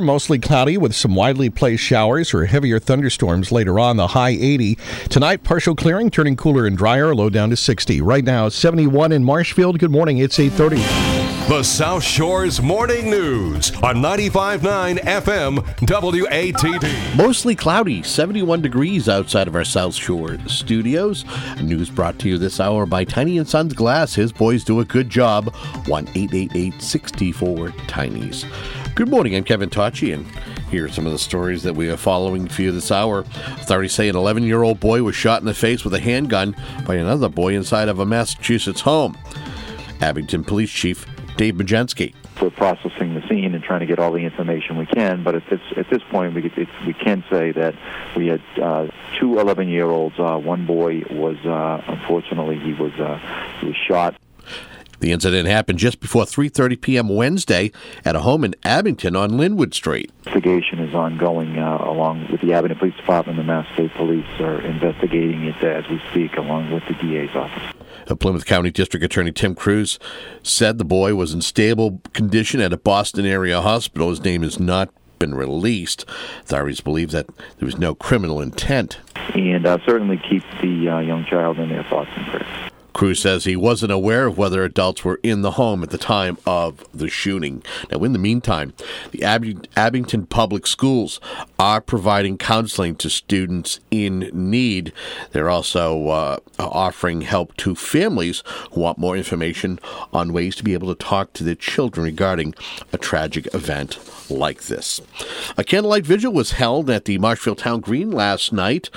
Mostly cloudy with some widely placed showers or heavier thunderstorms later on. The high 80. Tonight, partial clearing, turning cooler and drier, low down to 60. Right now, 71 in Marshfield. Good morning. It's 830. The South Shore's Morning News on 95.9 FM WATD. Mostly cloudy, 71 degrees outside of our South Shore studios. News brought to you this hour by Tiny and Sons Glass. His boys do a good job. 1 64 Tiny's. Good morning, I'm Kevin Tachi, and here are some of the stories that we are following for you this hour. Authorities say an 11 year old boy was shot in the face with a handgun by another boy inside of a Massachusetts home. Abington Police Chief Dave Majenski. We're processing the scene and trying to get all the information we can, but at this at this point, we we can say that we had uh, two 11 year olds. Uh, one boy was uh, unfortunately he was uh, he was shot the incident happened just before 3:30 p.m. Wednesday at a home in Abington on Linwood Street. Investigation is ongoing uh, along with the Abington Police Department and the Mass State Police are investigating it as we speak along with the DA's office. A Plymouth County District Attorney Tim Cruz said the boy was in stable condition at a Boston area hospital. His name has not been released. Authorities believe that there was no criminal intent. And uh, certainly keep the uh, young child in their thoughts and prayers. Cruz says he wasn't aware of whether adults were in the home at the time of the shooting. Now, in the meantime, the Ab- Abington Public Schools are providing counseling to students in need. They're also uh, offering help to families who want more information on ways to be able to talk to their children regarding a tragic event like this. A candlelight vigil was held at the Marshfield Town Green last night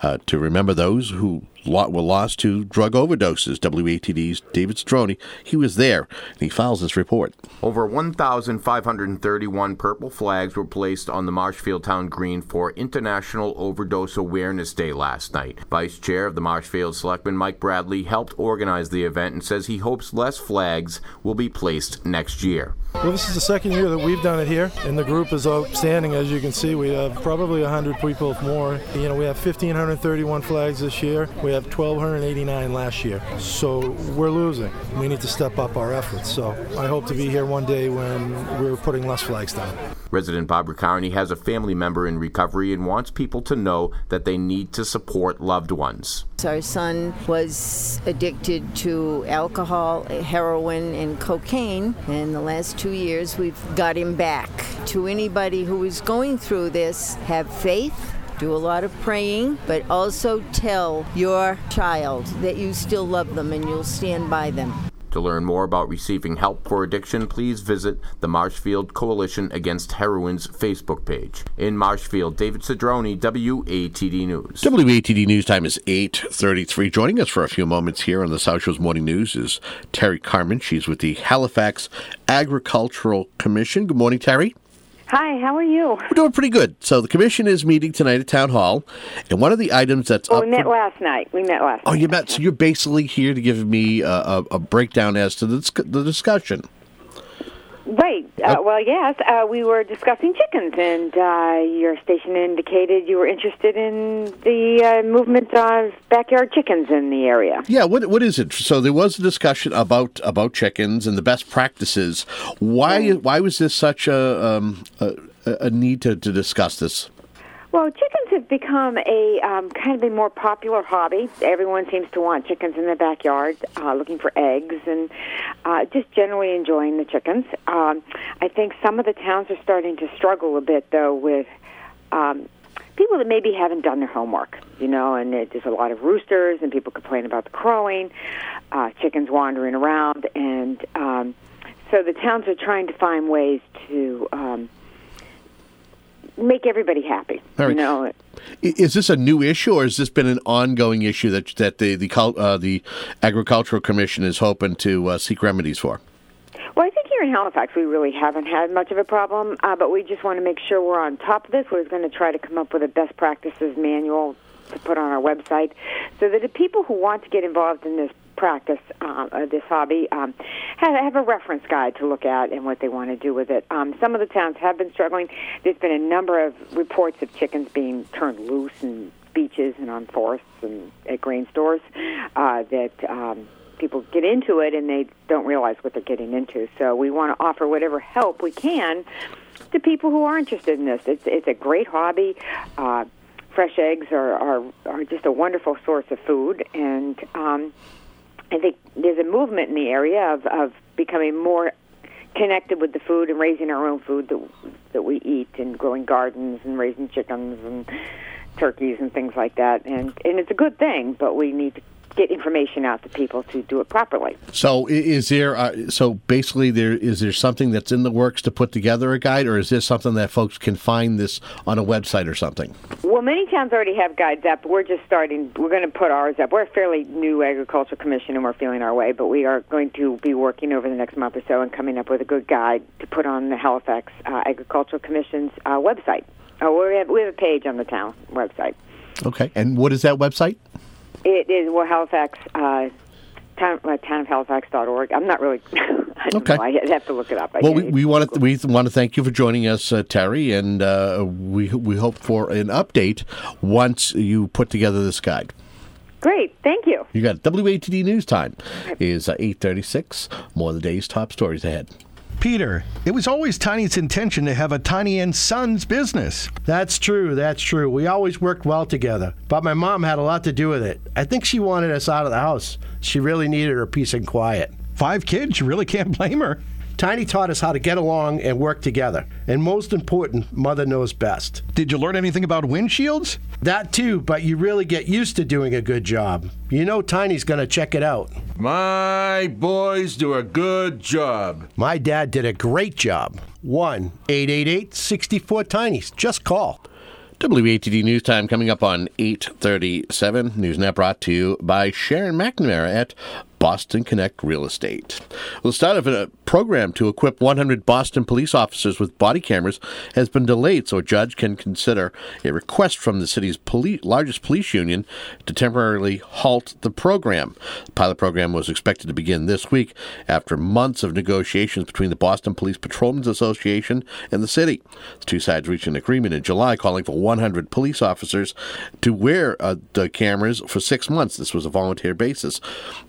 uh, to remember those who were lost to drug overdoses. WATD's David Cedrone, he was there, and he files this report. Over 1,531 purple flags were placed on the Marshfield Town Green for International Overdose Awareness Day last night. Vice Chair of the Marshfield Selectman Mike Bradley helped organize the event and says he hopes less flags will be placed next year. Well, this is the second year that we've done it here, and the group is outstanding. As you can see, we have probably 100 people more. You know, we have 1,531 flags this year. We have 1,289 last year. So we're losing. We need to step up our efforts. So I hope to be here one day when we're putting less flags down. Resident Barbara Carney has a family member in recovery and wants people to know that they need to support loved ones. Our son was addicted to alcohol, heroin, and cocaine. In the last two years, we've got him back. To anybody who is going through this, have faith, do a lot of praying, but also tell your child that you still love them and you'll stand by them. To learn more about receiving help for addiction, please visit the Marshfield Coalition Against Heroin's Facebook page. In Marshfield, David Cedrone, WATD News. WATD News time is 8.33. Joining us for a few moments here on the South Shores Morning News is Terry Carmen. She's with the Halifax Agricultural Commission. Good morning, Terry. Hi, how are you? We're doing pretty good. So the commission is meeting tonight at town hall, and one of the items that's well, up we met for... last night. We met last. Oh, night. you met. So you're basically here to give me a, a, a breakdown as to the, the discussion. Right. Uh, well, yes, uh, we were discussing chickens, and uh, your station indicated you were interested in the uh, movement of backyard chickens in the area. Yeah. What what is it? So there was a discussion about about chickens and the best practices. Why why was this such a um, a, a need to, to discuss this? Well, chickens have become a um, kind of a more popular hobby. Everyone seems to want chickens in their backyard, uh, looking for eggs, and uh, just generally enjoying the chickens. Um, I think some of the towns are starting to struggle a bit, though, with um, people that maybe haven't done their homework. You know, and it, there's a lot of roosters, and people complain about the crowing, uh, chickens wandering around, and um, so the towns are trying to find ways to. Um, make everybody happy. All right. You know, Is this a new issue, or has this been an ongoing issue that that the the uh, the agricultural commission is hoping to uh, seek remedies for? Well, I think here in Halifax we really haven't had much of a problem, uh, but we just want to make sure we're on top of this. We're going to try to come up with a best practices manual to put on our website so that the people who want to get involved in this practice, uh, uh, this hobby, um, have, have a reference guide to look at and what they want to do with it. Um, some of the towns have been struggling. There's been a number of reports of chickens being turned loose in beaches and on forests and at grain stores uh, that um, people get into it and they don't realize what they're getting into. So we want to offer whatever help we can to people who are interested in this. It's it's a great hobby. Uh, fresh eggs are, are are just a wonderful source of food, and um, I think there's a movement in the area of of becoming more connected with the food and raising our own food that that we eat, and growing gardens and raising chickens and turkeys and things like that. And and it's a good thing, but we need to get information out to people to do it properly. So is there uh, so basically there is there something that's in the works to put together a guide or is this something that folks can find this on a website or something? Well, many towns already have guides up. We're just starting. We're going to put ours up. We're a fairly new agriculture commission and we're feeling our way, but we are going to be working over the next month or so and coming up with a good guide to put on the Halifax uh, Agricultural Commission's uh, website. Oh, we have we have a page on the town website. Okay, and what is that website? It is well Halifax. Uh, Town, uh, townofhalifax.org. I'm not really. I don't Okay. know. I have to look it up. I Well, we, we want to we want to thank you for joining us, uh, Terry, and uh, we we hope for an update once you put together this guide. Great. Thank you. You got it. WATD News Time is uh, eight thirty six. More of the day's top stories ahead. Peter, it was always Tiny's intention to have a Tiny and Sons business. That's true. That's true. We always worked well together, but my mom had a lot to do with it. I think she wanted us out of the house. She really needed her peace and quiet. Five kids, you really can't blame her. Tiny taught us how to get along and work together. And most important, Mother knows best. Did you learn anything about windshields? That too, but you really get used to doing a good job. You know Tiny's going to check it out. My boys do a good job. My dad did a great job. 1 888 64 Tinies. Just call. WATD News Time coming up on 837. News now brought to you by Sharon McNamara at Boston Connect Real Estate. Well, the start of a program to equip 100 Boston police officers with body cameras has been delayed, so a judge can consider a request from the city's largest police union to temporarily halt the program. The pilot program was expected to begin this week after months of negotiations between the Boston Police Patrolmen's Association and the city. The two sides reached an agreement in July calling for 100 police officers to wear uh, the cameras for six months. This was a volunteer basis.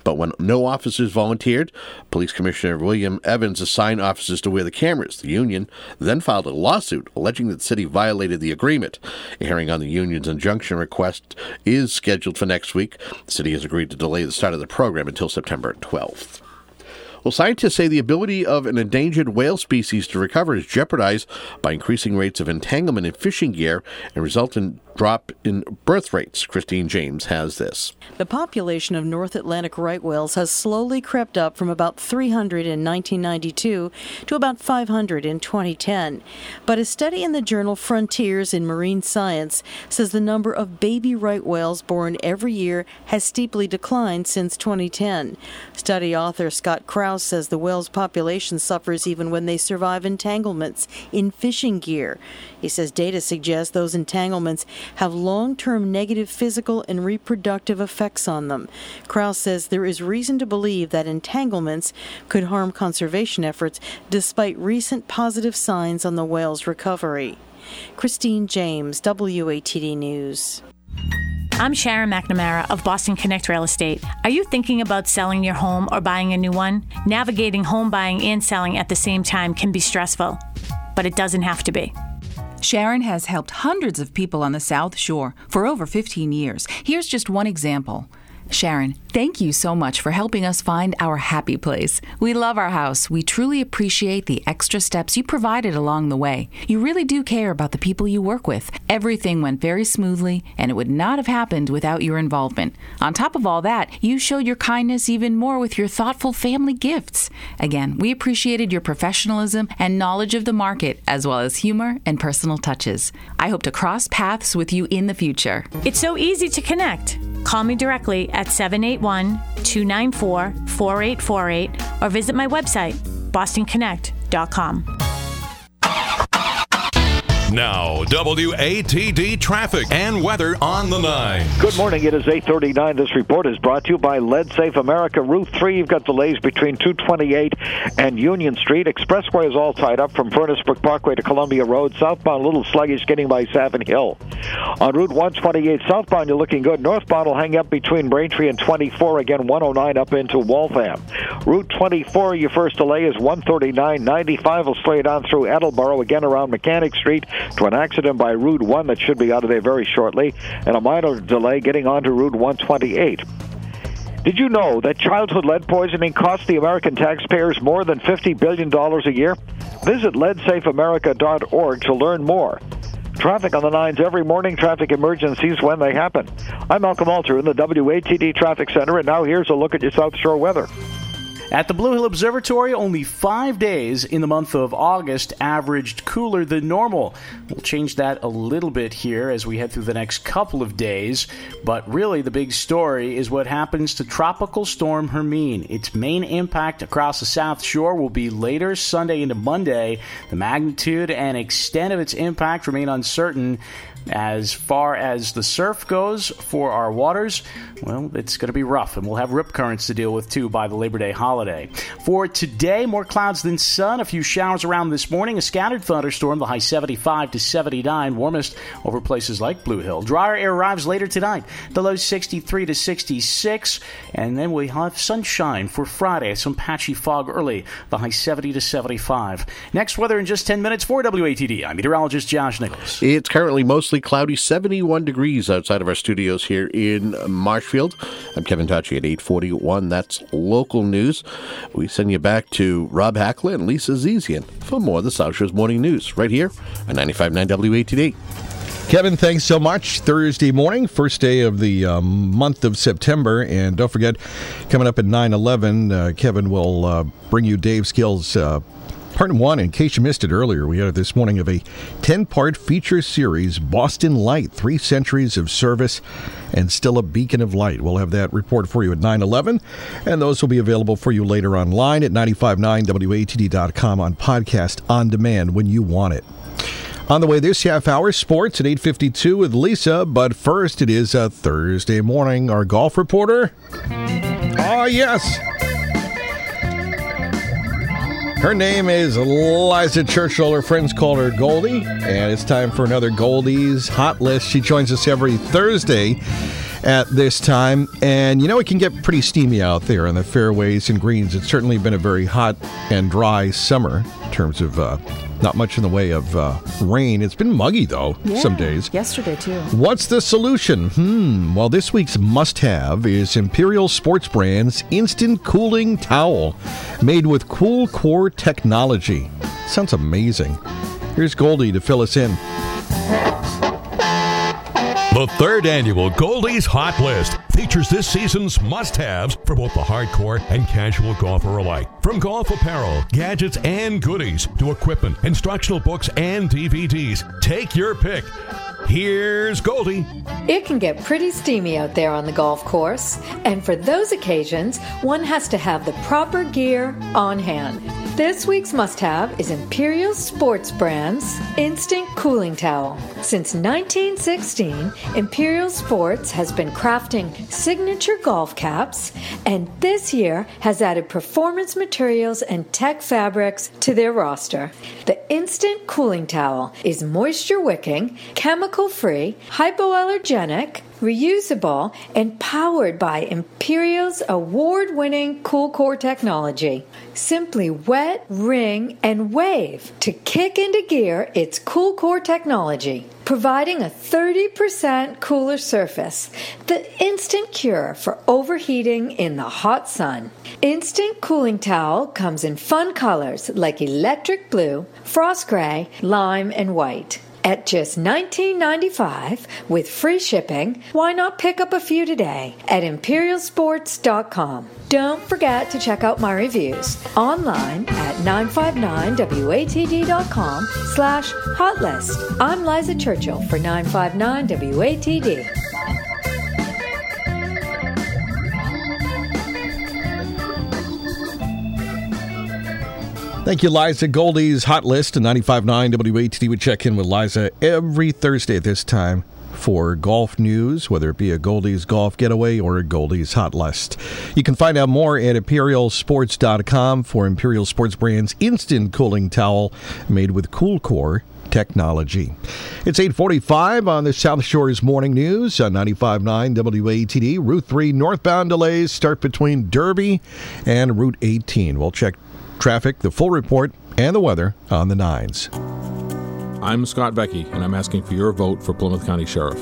But when no officers volunteered, Police Commissioner William Evans assigned officers to wear the cameras. The union then filed a lawsuit alleging that the city violated the agreement. A hearing on the union's injunction request is scheduled for next week. The city has agreed to delay the start of the program until September 12th. Well, scientists say the ability of an endangered whale species to recover is jeopardized by increasing rates of entanglement in fishing gear and resultant drop in birth rates. Christine James has this. The population of North Atlantic right whales has slowly crept up from about 300 in 1992 to about 500 in 2010. But a study in the journal Frontiers in Marine Science says the number of baby right whales born every year has steeply declined since 2010. Study author Scott Kraus says the whale's population suffers even when they survive entanglements in fishing gear. He says data suggests those entanglements have long term negative physical and reproductive effects on them. Kraus says there is reason to believe that entanglements could harm conservation efforts despite recent positive signs on the whale's recovery. Christine James, WATD News. I'm Sharon McNamara of Boston Connect Real Estate. Are you thinking about selling your home or buying a new one? Navigating home buying and selling at the same time can be stressful, but it doesn't have to be. Sharon has helped hundreds of people on the South Shore for over 15 years. Here's just one example. Sharon, thank you so much for helping us find our happy place. We love our house. We truly appreciate the extra steps you provided along the way. You really do care about the people you work with. Everything went very smoothly, and it would not have happened without your involvement. On top of all that, you showed your kindness even more with your thoughtful family gifts. Again, we appreciated your professionalism and knowledge of the market, as well as humor and personal touches. I hope to cross paths with you in the future. It's so easy to connect. Call me directly at 781 294 4848 or visit my website, bostonconnect.com. Now, WATD traffic and weather on the 9. Good morning. It is 8:39. This report is brought to you by Lead Safe America. Route 3, you've got delays between 228 and Union Street. Expressway is all tied up from Furnace Brook Parkway to Columbia Road. Southbound, a little sluggish getting by Savin Hill. On Route 128 southbound, you're looking good. Northbound will hang up between Braintree and 24. Again, 109 up into Waltham. Route 24, your first delay is 139. 95 will straight on through Attleboro, again around Mechanic Street to an accident by Route 1 that should be out of there very shortly, and a minor delay getting onto Route 128. Did you know that childhood lead poisoning costs the American taxpayers more than $50 billion a year? Visit leadsafeamerica.org to learn more. Traffic on the nines every morning, traffic emergencies when they happen. I'm Malcolm Alter in the WATD Traffic Center, and now here's a look at your South Shore weather. At the Blue Hill Observatory, only five days in the month of August averaged cooler than normal. We'll change that a little bit here as we head through the next couple of days. But really, the big story is what happens to Tropical Storm Hermine. Its main impact across the South Shore will be later Sunday into Monday. The magnitude and extent of its impact remain uncertain. As far as the surf goes for our waters, well, it's going to be rough, and we'll have rip currents to deal with too by the Labor Day holiday. For today, more clouds than sun, a few showers around this morning, a scattered thunderstorm, the high 75 to 79, warmest over places like Blue Hill. Drier air arrives later tonight, the low 63 to 66, and then we have sunshine for Friday, some patchy fog early, the high 70 to 75. Next weather in just 10 minutes for WATD. I'm meteorologist Josh Nichols. It's currently mostly cloudy, 71 degrees outside of our studios here in Marshfield. I'm Kevin Tachi at 841. That's local news. We send you back to Rob Hackler and Lisa Zizian for more of the South Shores Morning News right here on 95.9 WATD. Kevin, thanks so much. Thursday morning, first day of the um, month of September. And don't forget, coming up at 9 11, uh, Kevin will uh, bring you Dave Skill's uh, part one. In case you missed it earlier, we had this morning of a 10 part feature series, Boston Light Three Centuries of Service and Still a Beacon of Light. We'll have that report for you at 9 11. And those will be available for you later online at 959WATD.com on podcast on demand when you want it. On the way this half hour, sports at 8.52 with Lisa. But first, it is a Thursday morning. Our golf reporter. Ah, oh, yes. Her name is Liza Churchill. Her friends call her Goldie. And it's time for another Goldie's Hot List. She joins us every Thursday at this time. And you know, it can get pretty steamy out there on the fairways and greens. It's certainly been a very hot and dry summer in terms of uh, not much in the way of uh, rain. It's been muggy, though, yeah, some days. Yesterday, too. What's the solution? Hmm. Well, this week's must have is Imperial Sports Brand's Instant Cooling Towel, made with Coolcore technology. Sounds amazing. Here's Goldie to fill us in. The third annual Goldie's Hot List features this season's must haves for both the hardcore and casual golfer alike. From golf apparel, gadgets, and goodies to equipment, instructional books, and DVDs. Take your pick. Here's Goldie. It can get pretty steamy out there on the golf course, and for those occasions, one has to have the proper gear on hand. This week's must have is Imperial Sports Brand's Instant Cooling Towel. Since 1916, Imperial Sports has been crafting signature golf caps and this year has added performance materials and tech fabrics to their roster. The Instant Cooling Towel is moisture wicking, chemical free, hypoallergenic, reusable, and powered by Imperial's award winning Coolcore technology. Simply wet, wring, and wave to kick into gear its Coolcore technology, providing a 30% cooler surface, the instant cure for overheating in the hot sun. Instant Cooling Towel comes in fun colors like electric blue, frost gray, lime, and white. At just $19.95 with free shipping, why not pick up a few today at imperialsports.com? Don't forget to check out my reviews online at 959watd.com slash hotlist. I'm Liza Churchill for 959 Thank you, Liza. Goldie's Hot List and 95.9 WATD. We check in with Liza every Thursday at this time for golf news, whether it be a Goldie's Golf Getaway or a Goldie's Hot List. You can find out more at ImperialSports.com for Imperial Sports Brand's instant cooling towel made with Coolcore technology. It's 845 on the South Shore's Morning News on 95.9 WATD. Route 3 northbound delays start between Derby and Route 18. We'll check traffic, the full report, and the weather on the nines. I'm Scott Vecchi, and I'm asking for your vote for Plymouth County Sheriff.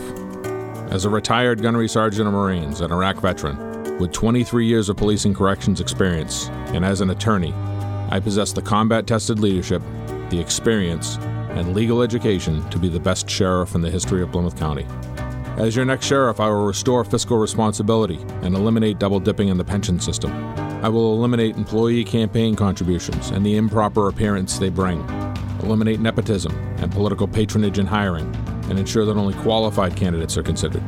As a retired gunnery sergeant of Marines and Iraq veteran, with 23 years of policing corrections experience, and as an attorney, I possess the combat tested leadership, the experience, and legal education to be the best sheriff in the history of Plymouth County. As your next sheriff, I will restore fiscal responsibility and eliminate double dipping in the pension system. I will eliminate employee campaign contributions and the improper appearance they bring, eliminate nepotism and political patronage in hiring, and ensure that only qualified candidates are considered.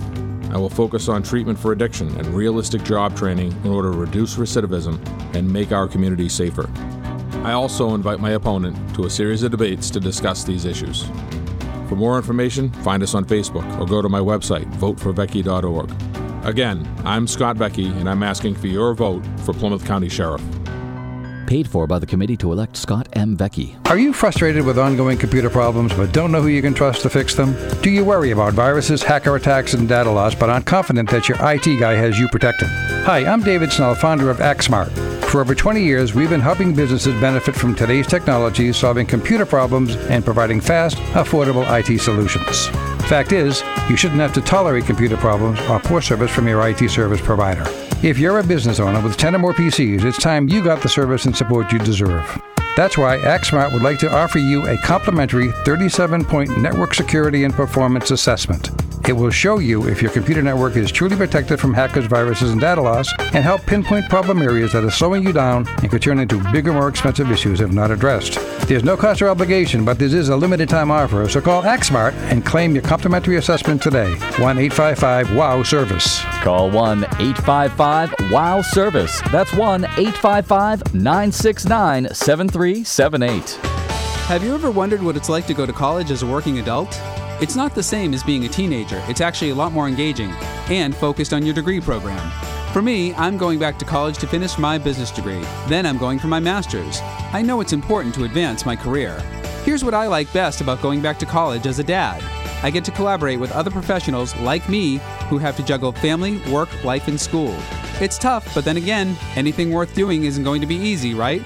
I will focus on treatment for addiction and realistic job training in order to reduce recidivism and make our community safer. I also invite my opponent to a series of debates to discuss these issues. For more information, find us on Facebook or go to my website, voteforbecky.org. Again, I'm Scott Vecchi, and I'm asking for your vote for Plymouth County Sheriff. Paid for by the committee to elect Scott M. Vecchi. Are you frustrated with ongoing computer problems but don't know who you can trust to fix them? Do you worry about viruses, hacker attacks, and data loss but aren't confident that your IT guy has you protected? Hi, I'm David Snell, founder of ActSmart. For over 20 years, we've been helping businesses benefit from today's technology, solving computer problems, and providing fast, affordable IT solutions. Fact is, you shouldn't have to tolerate computer problems or poor service from your IT service provider. If you're a business owner with 10 or more PCs, it's time you got the service and support you deserve. That's why ActSmart would like to offer you a complimentary 37 point network security and performance assessment. It will show you if your computer network is truly protected from hackers, viruses, and data loss, and help pinpoint problem areas that are slowing you down and could turn into bigger, more expensive issues if not addressed. There's no cost or obligation, but this is a limited time offer, so call ActSmart and claim your complimentary assessment today. 1 855 WOW Service. Call 1 855 WOW Service. That's 1 855 969 7378. Have you ever wondered what it's like to go to college as a working adult? It's not the same as being a teenager. It's actually a lot more engaging and focused on your degree program. For me, I'm going back to college to finish my business degree. Then I'm going for my master's. I know it's important to advance my career. Here's what I like best about going back to college as a dad. I get to collaborate with other professionals like me who have to juggle family, work, life, and school. It's tough, but then again, anything worth doing isn't going to be easy, right?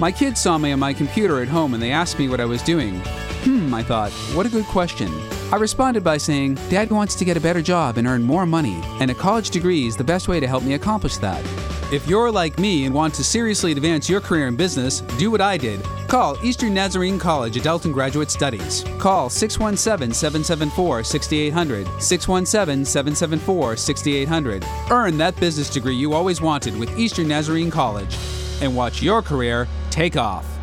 My kids saw me on my computer at home and they asked me what I was doing. Hmm, I thought, what a good question. I responded by saying, Dad wants to get a better job and earn more money, and a college degree is the best way to help me accomplish that. If you're like me and want to seriously advance your career in business, do what I did. Call Eastern Nazarene College Adult and Graduate Studies. Call 617 774 6800. 617 774 6800. Earn that business degree you always wanted with Eastern Nazarene College and watch your career take off.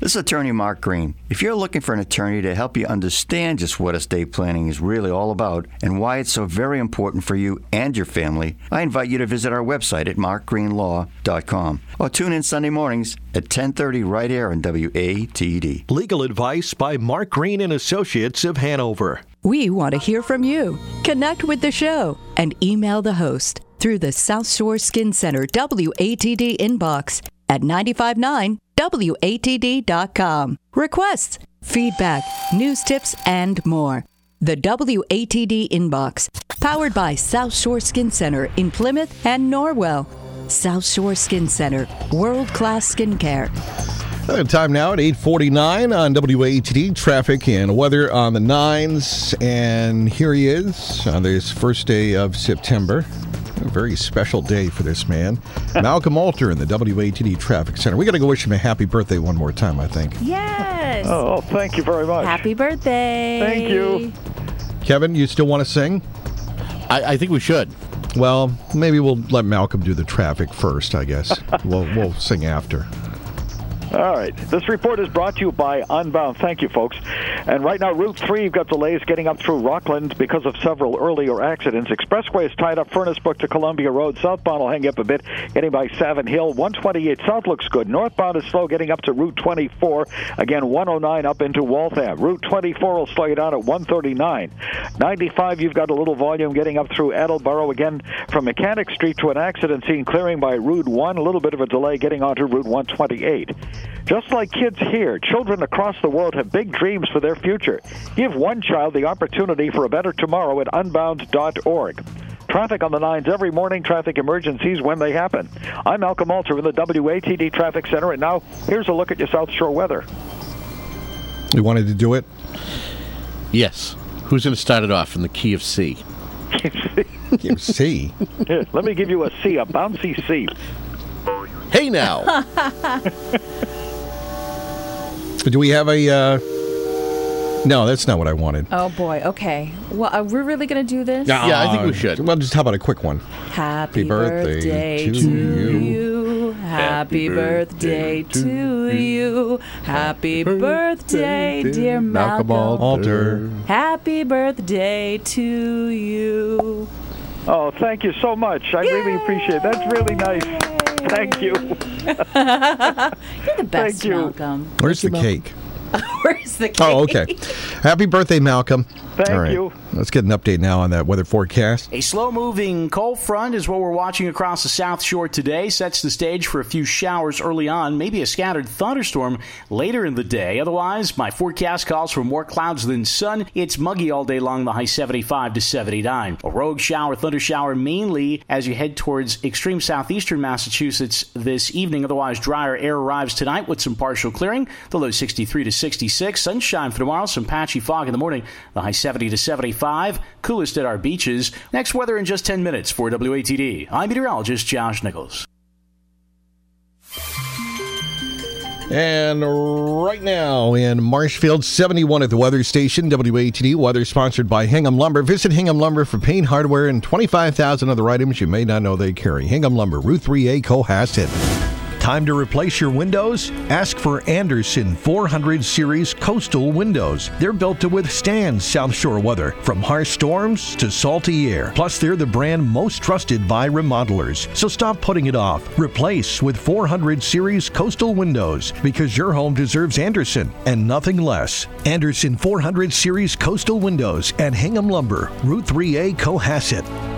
This is attorney Mark Green. If you're looking for an attorney to help you understand just what estate planning is really all about and why it's so very important for you and your family, I invite you to visit our website at markgreenlaw.com or tune in Sunday mornings at 10:30 right here on WATD. Legal advice by Mark Green and Associates of Hanover. We want to hear from you. Connect with the show and email the host through the South Shore Skin Center WATD inbox at 959 WATD.com. Requests, feedback, news tips, and more. The WATD inbox, powered by South Shore Skin Center in Plymouth and Norwell. South Shore Skin Center, world class skincare. Time now at 8:49 on WATD traffic and weather on the nines, and here he is on this first day of September. A very special day for this man, Malcolm Alter in the WATD Traffic Center. We got to go wish him a happy birthday one more time, I think. Yes. Oh, thank you very much. Happy birthday. Thank you. Kevin, you still want to sing? I, I think we should. Well, maybe we'll let Malcolm do the traffic first. I guess we'll we'll sing after. All right. This report is brought to you by Unbound. Thank you, folks. And right now, Route 3, you've got delays getting up through Rockland because of several earlier accidents. Expressway is tied up Furnace Brook to Columbia Road. Southbound will hang up a bit, getting by Savin Hill. 128 South looks good. Northbound is slow getting up to Route 24. Again, 109 up into Waltham. Route 24 will slow you down at 139. 95, you've got a little volume getting up through Attleboro. Again, from Mechanic Street to an accident scene clearing by Route 1. A little bit of a delay getting onto Route 128. Just like kids here, children across the world have big dreams for their future. Give one child the opportunity for a better tomorrow at unbound.org. Traffic on the nines every morning, traffic emergencies when they happen. I'm Malcolm Alter in the WATD Traffic Center, and now here's a look at your South Shore weather. You wanted to do it? Yes. Who's going to start it off in the key of C? key of C? Let me give you a C, a bouncy C. Hey now. Do we have a? Uh... No, that's not what I wanted. Oh boy. Okay. Well, are we really going to do this? Yeah, I think we should. Well, just how about a quick one? Happy, birthday birthday, to to you. you. Happy birthday to you. Happy birthday, dear Malcolm. Alter. Happy birthday to you. Oh, thank you so much. I really appreciate it. That's really nice. Thank you. You're the best, Thank you. Malcolm. Where's the cake? Where's the cake? Oh, okay. Happy birthday, Malcolm. Thank All right. you. Let's get an update now on that weather forecast. A slow moving cold front is what we're watching across the South Shore today. Sets the stage for a few showers early on, maybe a scattered thunderstorm later in the day. Otherwise, my forecast calls for more clouds than sun. It's muggy all day long, the high 75 to 79. A rogue shower, thunder shower mainly as you head towards extreme southeastern Massachusetts this evening. Otherwise, drier air arrives tonight with some partial clearing. The low 63 to 66. Sunshine for tomorrow, some patchy fog in the morning. The high 70 to 75. Coolest at our beaches. Next weather in just 10 minutes for WATD. I'm meteorologist Josh Nichols. And right now in Marshfield, 71 at the weather station, WATD weather sponsored by Hingham Lumber. Visit Hingham Lumber for paint, hardware, and 25,000 other items you may not know they carry. Hingham Lumber, Route 3A, Cohasset. Time to replace your windows? Ask for Andersen 400 Series Coastal Windows. They're built to withstand South Shore weather, from harsh storms to salty air. Plus, they're the brand most trusted by remodelers. So stop putting it off. Replace with 400 Series Coastal Windows because your home deserves Andersen and nothing less. Andersen 400 Series Coastal Windows at Hingham Lumber, Route 3A, Cohasset.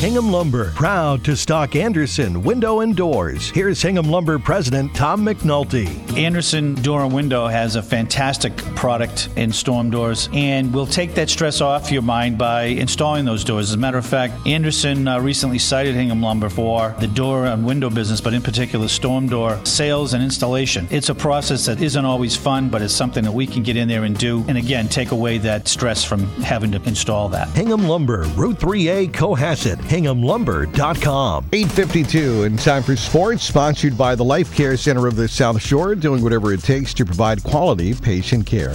Hingham Lumber, proud to stock Andersen window and doors. Here's Hingham Lumber President Tom McNulty. Andersen Door and Window has a fantastic product in storm doors, and we'll take that stress off your mind by installing those doors. As a matter of fact, Andersen uh, recently cited Hingham Lumber for the door and window business, but in particular, storm door sales and installation. It's a process that isn't always fun, but it's something that we can get in there and do, and again, take away that stress from having to install that. Hingham Lumber, Route 3A, Cohasset, hinghamlumber.com. 852 and time for sports, sponsored by the Life Care Center of the South Shore, doing whatever it takes to provide quality patient care.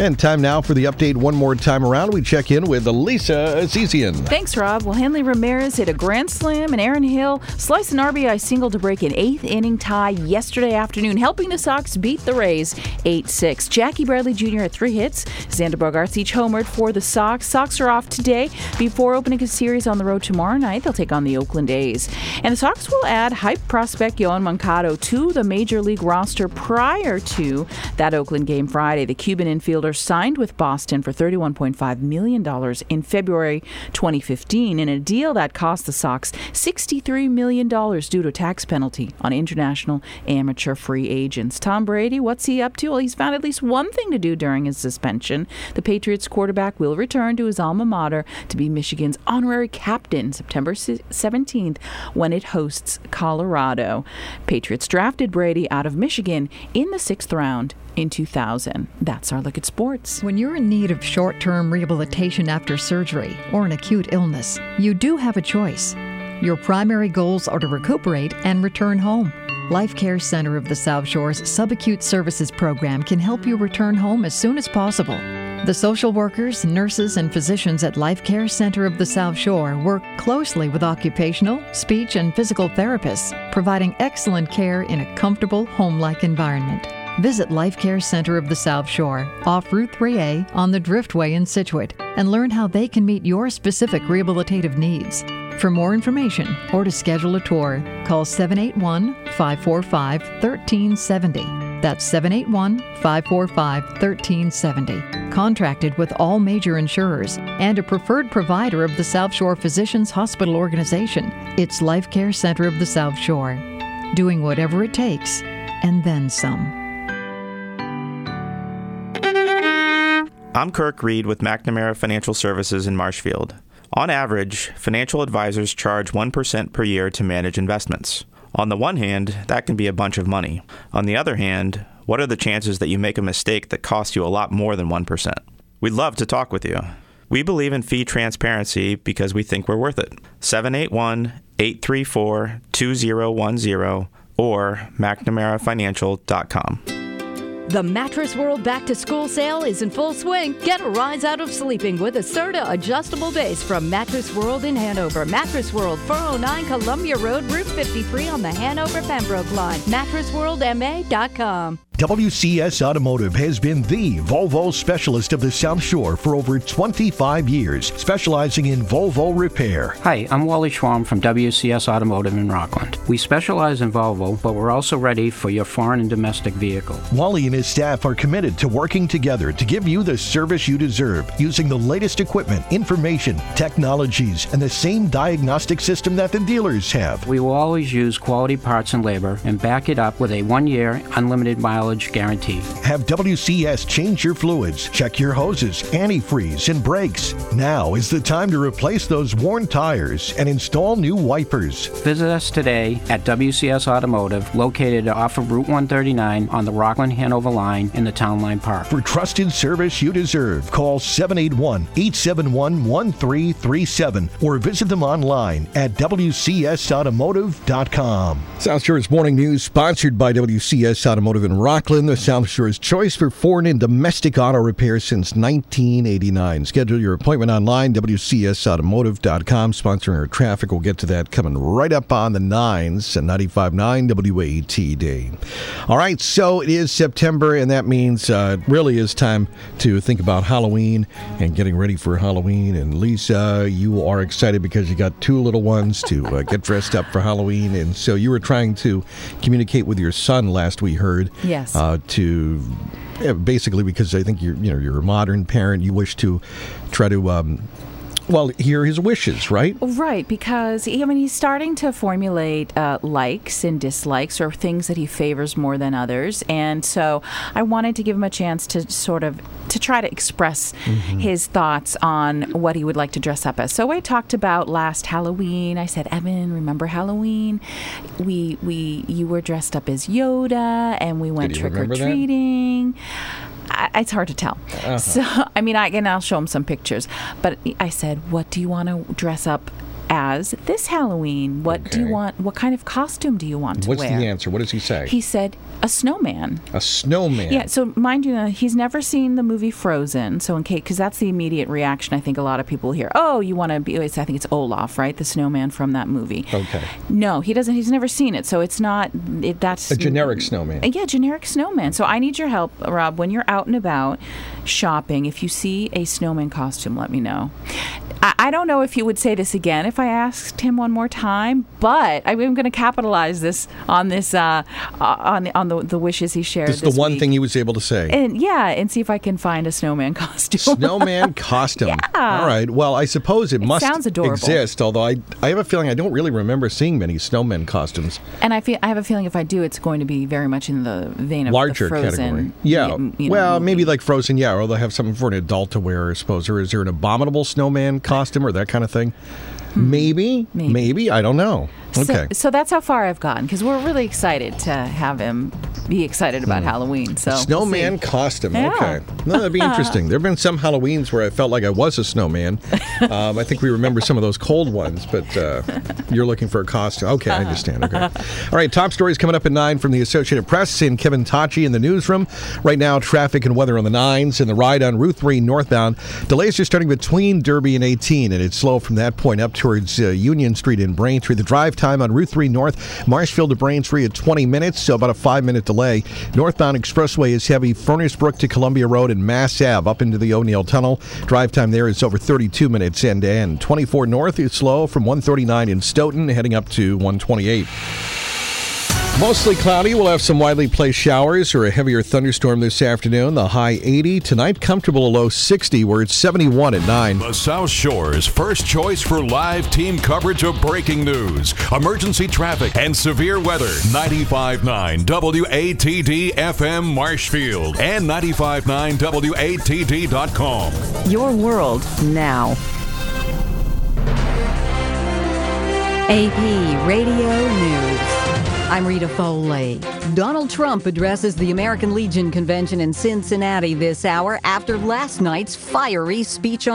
And time now for the update one more time around. We check in with Lisa Azizian. Thanks, Rob. Well, Hanley Ramirez hit a grand slam, and Aaron Hill sliced an RBI single to break an eighth inning tie yesterday afternoon, helping the Sox beat the Rays 8 6. Jackie Bradley Jr. had three hits. Xander Bogaerts each homered for the Sox. Sox are off today before opening a series on the road tomorrow night. They'll take on the Oakland A's. And the Sox will add hype prospect Yoan Moncada to the major league roster prior to that Oakland game Friday. The Cuban infielder signed with Boston for $31.5 million in February 2015 in a deal that cost the Sox $63 million due to tax penalty on international amateur free agents. Tom Brady, what's he up to? Well, he's found at least one thing to do during his suspension. The Patriots quarterback will return to his alma mater to be Michigan's honorary captain September 17th when it hosts Colorado. Patriots drafted Brady out of Michigan in the sixth round in 2000. That's our look at sports. When you're in need of short term rehabilitation after surgery or an acute illness, you do have a choice. Your primary goals are to recuperate and return home. Life Care Center of the South Shore's Subacute Services Program can help you return home as soon as possible. The social workers, nurses, and physicians at Life Care Center of the South Shore work closely with occupational, speech, and physical therapists, providing excellent care in a comfortable, home like environment. Visit Life Care Center of the South Shore, off Route 3A on the Driftway in Scituate, and learn how they can meet your specific rehabilitative needs. For more information or to schedule a tour, call 781 545 1370. That's 781 545 1370. Contracted with all major insurers and a preferred provider of the South Shore Physicians Hospital Organization, it's Life Care Center of the South Shore. Doing whatever it takes, and then some. I'm Kirk Reed with McNamara Financial Services in Marshfield. On average, financial advisors charge 1% per year to manage investments. On the one hand, that can be a bunch of money. On the other hand, what are the chances that you make a mistake that costs you a lot more than 1%? We'd love to talk with you. We believe in fee transparency because we think we're worth it. 781 834 2010 or McNamaraFinancial.com. The Mattress World Back to School sale is in full swing. Get a rise out of sleeping with a Serta adjustable base from Mattress World in Hanover. Mattress World, 409 Columbia Road, Route 53 on the Hanover Pembroke line. MattressWorldMA.com. WCS Automotive has been the Volvo specialist of the South Shore for over 25 years, specializing in Volvo repair. Hi, I'm Wally Schwam from WCS Automotive in Rockland. We specialize in Volvo, but we're also ready for your foreign and domestic vehicle. Wally and his staff are committed to working together to give you the service you deserve using the latest equipment, information, technologies, and the same diagnostic system that the dealers have. We will always use quality parts and labor and back it up with a one year unlimited mileage guarantee. Have WCS change your fluids, check your hoses, antifreeze, and brakes. Now is the time to replace those worn tires and install new wipers. Visit us today at WCS Automotive, located off of Route 139 on the Rockland Hanover line in the Town Line Park. For trusted service you deserve, call 781 871 1337 or visit them online at WCSAutomotive.com. South Shore's Morning News, sponsored by WCS Automotive in Rockland, the South Shore's choice for foreign and domestic auto repair since 1989. Schedule your appointment online, WCSAutomotive.com. Sponsoring our traffic. We'll get to that coming right up on the 9s and 95.9 WATD. All right, so it is September, and that means uh, it really is time to think about Halloween and getting ready for Halloween. And Lisa, you are excited because you got two little ones to uh, get dressed up for Halloween, and so you were trying to communicate with your son last we heard. Yes. Uh, to yeah, basically because I think you're you know you're a modern parent, you wish to try to. Um, well, hear his wishes, right? Right, because I mean he's starting to formulate uh, likes and dislikes or things that he favors more than others, and so I wanted to give him a chance to sort of to try to express Mhm. his thoughts on what he would like to dress up as. So I talked about last Halloween. I said, Evan, remember Halloween? We we you were dressed up as Yoda, and we went trick or treating. that? I, it's hard to tell. Uh-huh. So I mean, I and I'll show him some pictures. But I said, "What do you want to dress up as this Halloween? What do you want? What kind of costume do you want to What's wear?" What's the answer? What does he say? He said, "A snowman." a snowman. Yeah. So mind you, uh, he's never seen the movie Frozen. So in case, because that's the immediate reaction, I think a lot of people hear, "Oh, you want to be?" I think it's Olaf, right? The snowman from that movie. Okay. No, he doesn't. He's never seen it, so it's not. It, that's A generic snowman. Yeah, generic snowman. So I need your help, Rob. When you're out and about shopping, if you see a snowman costume, let me know. I, I don't know if he would say this again if I asked him one more time, but I'm going to capitalize this on this uh, uh, on the, on the, the wishes he shared. This is the one week. thing he was able to say. And yeah, and see if I can find a snowman costume. Snowman costume. Yeah. All right. Well, I suppose it, must sounds adorable. exist. Although I, I have a feeling I don't really remember seeing many snowman costumes. and I feel I have a feeling if I do, it's going to be very much in the vein of Larger the Frozen. category. Yeah. you know, well, maybe like Frozen. Yeah, or they'll have something for an adult to wear. I suppose. Or is there an abominable snowman costume or that kind of thing? Maybe, maybe. I don't know. Okay. So, so that's how far I've gotten because we're really excited to have him be excited about Halloween. So we'll Snowman see. costume. Yeah. Okay. No, that'd be interesting. there have been some Halloweens where I felt like I was a snowman. Um, I think we remember some of those cold ones, but uh, you're looking for a costume. Okay, I understand. Okay. All right, top stories coming up at 9 from the Associated Press and Kevin Tachi in the newsroom. Right now, traffic and weather on the 9s and the ride on Route 3 northbound. Delays are starting between Derby and 18, and it's slow from that point up towards uh, Union Street in Braintree. The drive time on Route 3 North, Marshfield to Braintree at 20 minutes, so about a five minute delay. Northbound Expressway is heavy, Furnace Brook to Columbia Road and Mass Ave up into the O'Neill Tunnel. Drive time there is over 32 minutes end to end. 24 North is slow from 139 in Stoughton, heading up to 128. Mostly cloudy. We'll have some widely placed showers or a heavier thunderstorm this afternoon. The high 80. Tonight, comfortable a low 60, where it's 71 at 9. The South Shore's first choice for live team coverage of breaking news, emergency traffic, and severe weather. 95.9 WATD FM Marshfield and 95.9 WATD.com. Your world now. AP Radio News. I'm Rita Foley. Donald Trump addresses the American Legion Convention in Cincinnati this hour after last night's fiery speech on